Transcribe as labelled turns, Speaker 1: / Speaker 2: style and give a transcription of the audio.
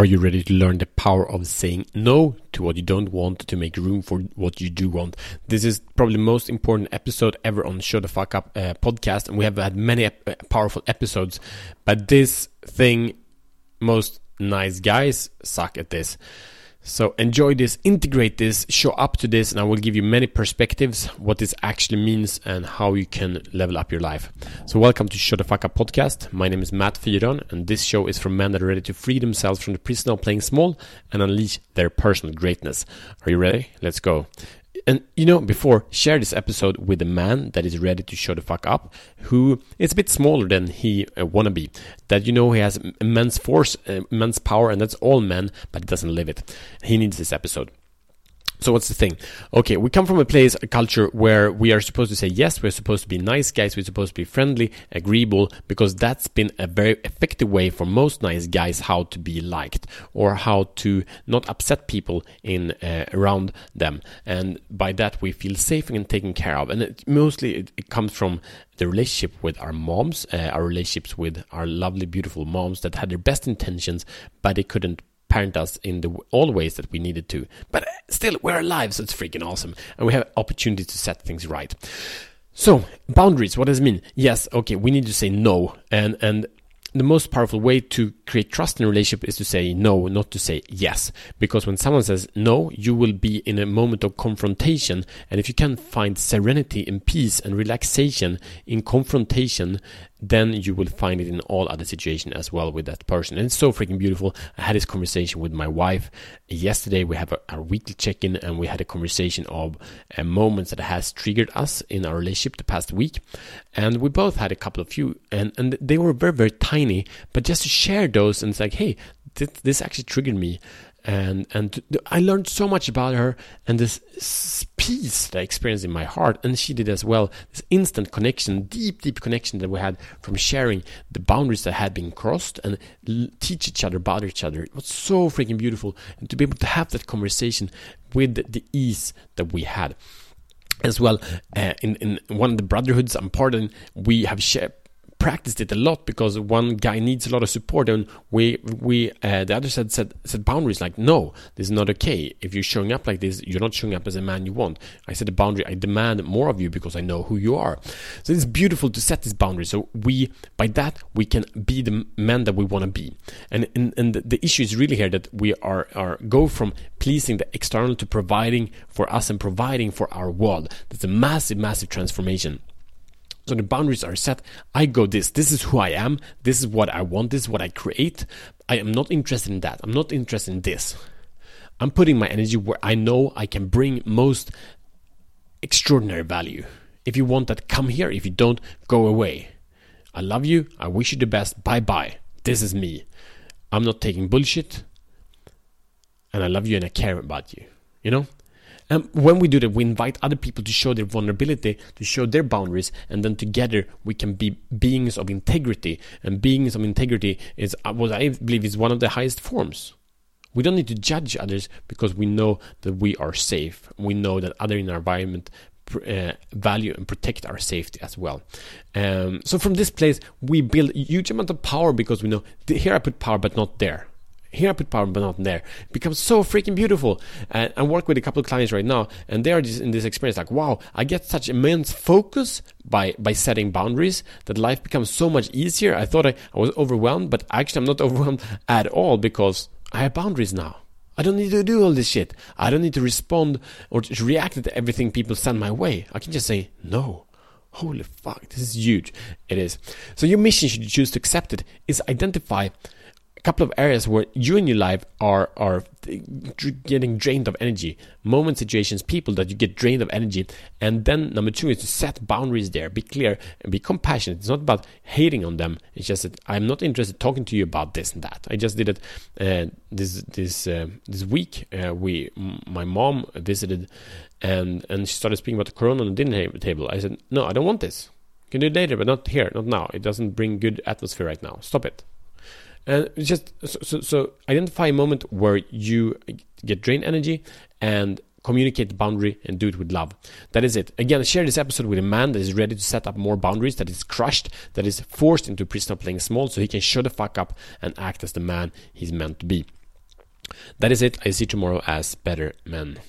Speaker 1: Are you ready to learn the power of saying no to what you don't want to make room for what you do want? This is probably the most important episode ever on Show the Fuck Up uh, podcast, and we have had many uh, powerful episodes, but this thing, most nice guys suck at this. So enjoy this, integrate this, show up to this, and I will give you many perspectives, what this actually means, and how you can level up your life. So welcome to Show the Fuck Up podcast. My name is Matt Fyron, and this show is for men that are ready to free themselves from the prison of playing small and unleash their personal greatness. Are you ready? Let's go. And you know, before, share this episode with a man that is ready to show the fuck up, who is a bit smaller than he uh, wanna be. That you know he has immense force, uh, immense power, and that's all men, but he doesn't live it. He needs this episode. So what's the thing? Okay, we come from a place, a culture where we are supposed to say yes, we're supposed to be nice guys, we're supposed to be friendly, agreeable, because that's been a very effective way for most nice guys how to be liked or how to not upset people in uh, around them. And by that we feel safe and taken care of. And it, mostly it, it, comes from the relationship with our moms, uh, our relationships with our lovely, beautiful moms that had their best intentions, but they couldn't parent us in the all ways that we needed to. But uh, still, we're alive, so it's freaking awesome, and we have opportunity to set things right. So boundaries, what does it mean? Yes, okay, we need to say no, and and the most powerful way to create trust in a relationship is to say no, not to say yes. Because when someone says no, you will be in a moment of confrontation. And if you can find serenity and peace and relaxation in confrontation, then you will find it in all other situations as well with that person. And it's so freaking beautiful. I had this conversation with my wife yesterday. We have a, our weekly check in and we had a conversation of uh, moments that has triggered us in our relationship the past week. And we both had a couple of few, and, and they were very, very tiny, but just to share those and it's like, hey, this, this actually triggered me and and I learned so much about her and this peace that I experienced in my heart, and she did as well. This instant connection, deep, deep connection that we had from sharing the boundaries that had been crossed and teach each other about each other. It was so freaking beautiful, and to be able to have that conversation with the ease that we had as well uh, in in one of the brotherhoods I'm part of we have shared practiced it a lot because one guy needs a lot of support and we we uh, the other side said said boundaries like no this is not okay. If you're showing up like this you're not showing up as a man you want. I set a boundary i demand more of you because i know who you are. So it's beautiful to set this boundary. So we by that we can be the man that we want to be. And and, and the issue is really here that we are are go from pleasing the external to providing for us and providing for our world. That's a massive massive transformation so the boundaries are set. I go this. This is who I am. This is what I want. This is what I create. I am not interested in that. I'm not interested in this. I'm putting my energy where I know I can bring most extraordinary value. If you want that, come here. If you don't, go away. I love you. I wish you the best. Bye bye. This is me. I'm not taking bullshit. And I love you and I care about you. You know? And when we do that, we invite other people to show their vulnerability, to show their boundaries, and then together we can be beings of integrity. And beings of integrity is uh, what I believe is one of the highest forms. We don't need to judge others because we know that we are safe. We know that other in our environment uh, value and protect our safety as well. Um, so from this place, we build a huge amount of power because we know here I put power, but not there here I put power, but not there. It becomes so freaking beautiful. And I work with a couple of clients right now, and they are just in this experience like, wow, I get such immense focus by by setting boundaries that life becomes so much easier. I thought I, I was overwhelmed, but actually I'm not overwhelmed at all because I have boundaries now. I don't need to do all this shit. I don't need to respond or to react to everything people send my way. I can just say no. Holy fuck, this is huge. It is. So your mission, should you choose to accept it, is identify a couple of areas where you in your life are are getting drained of energy. Moment situations people that you get drained of energy. And then number two is to set boundaries there. Be clear and be compassionate. It's not about hating on them. It's just that i'm not interested in talking to you about this and that. I just did it uh, this this uh, this week. Uh, we my mom visited and and she started speaking about the corona on the dinner table. I said no i don't want this. You can do it later but not here not now. It doesn't bring good atmosphere right now. Stop it and just so, so, so identify a moment where you get drained energy and communicate the boundary and do it with love. That is it. Again, share this episode with a man that is ready to set up more boundaries, that is crushed, that is forced into prison playing small so he can shut the fuck up and act as the man he's meant to be. That is it. I see tomorrow as better men.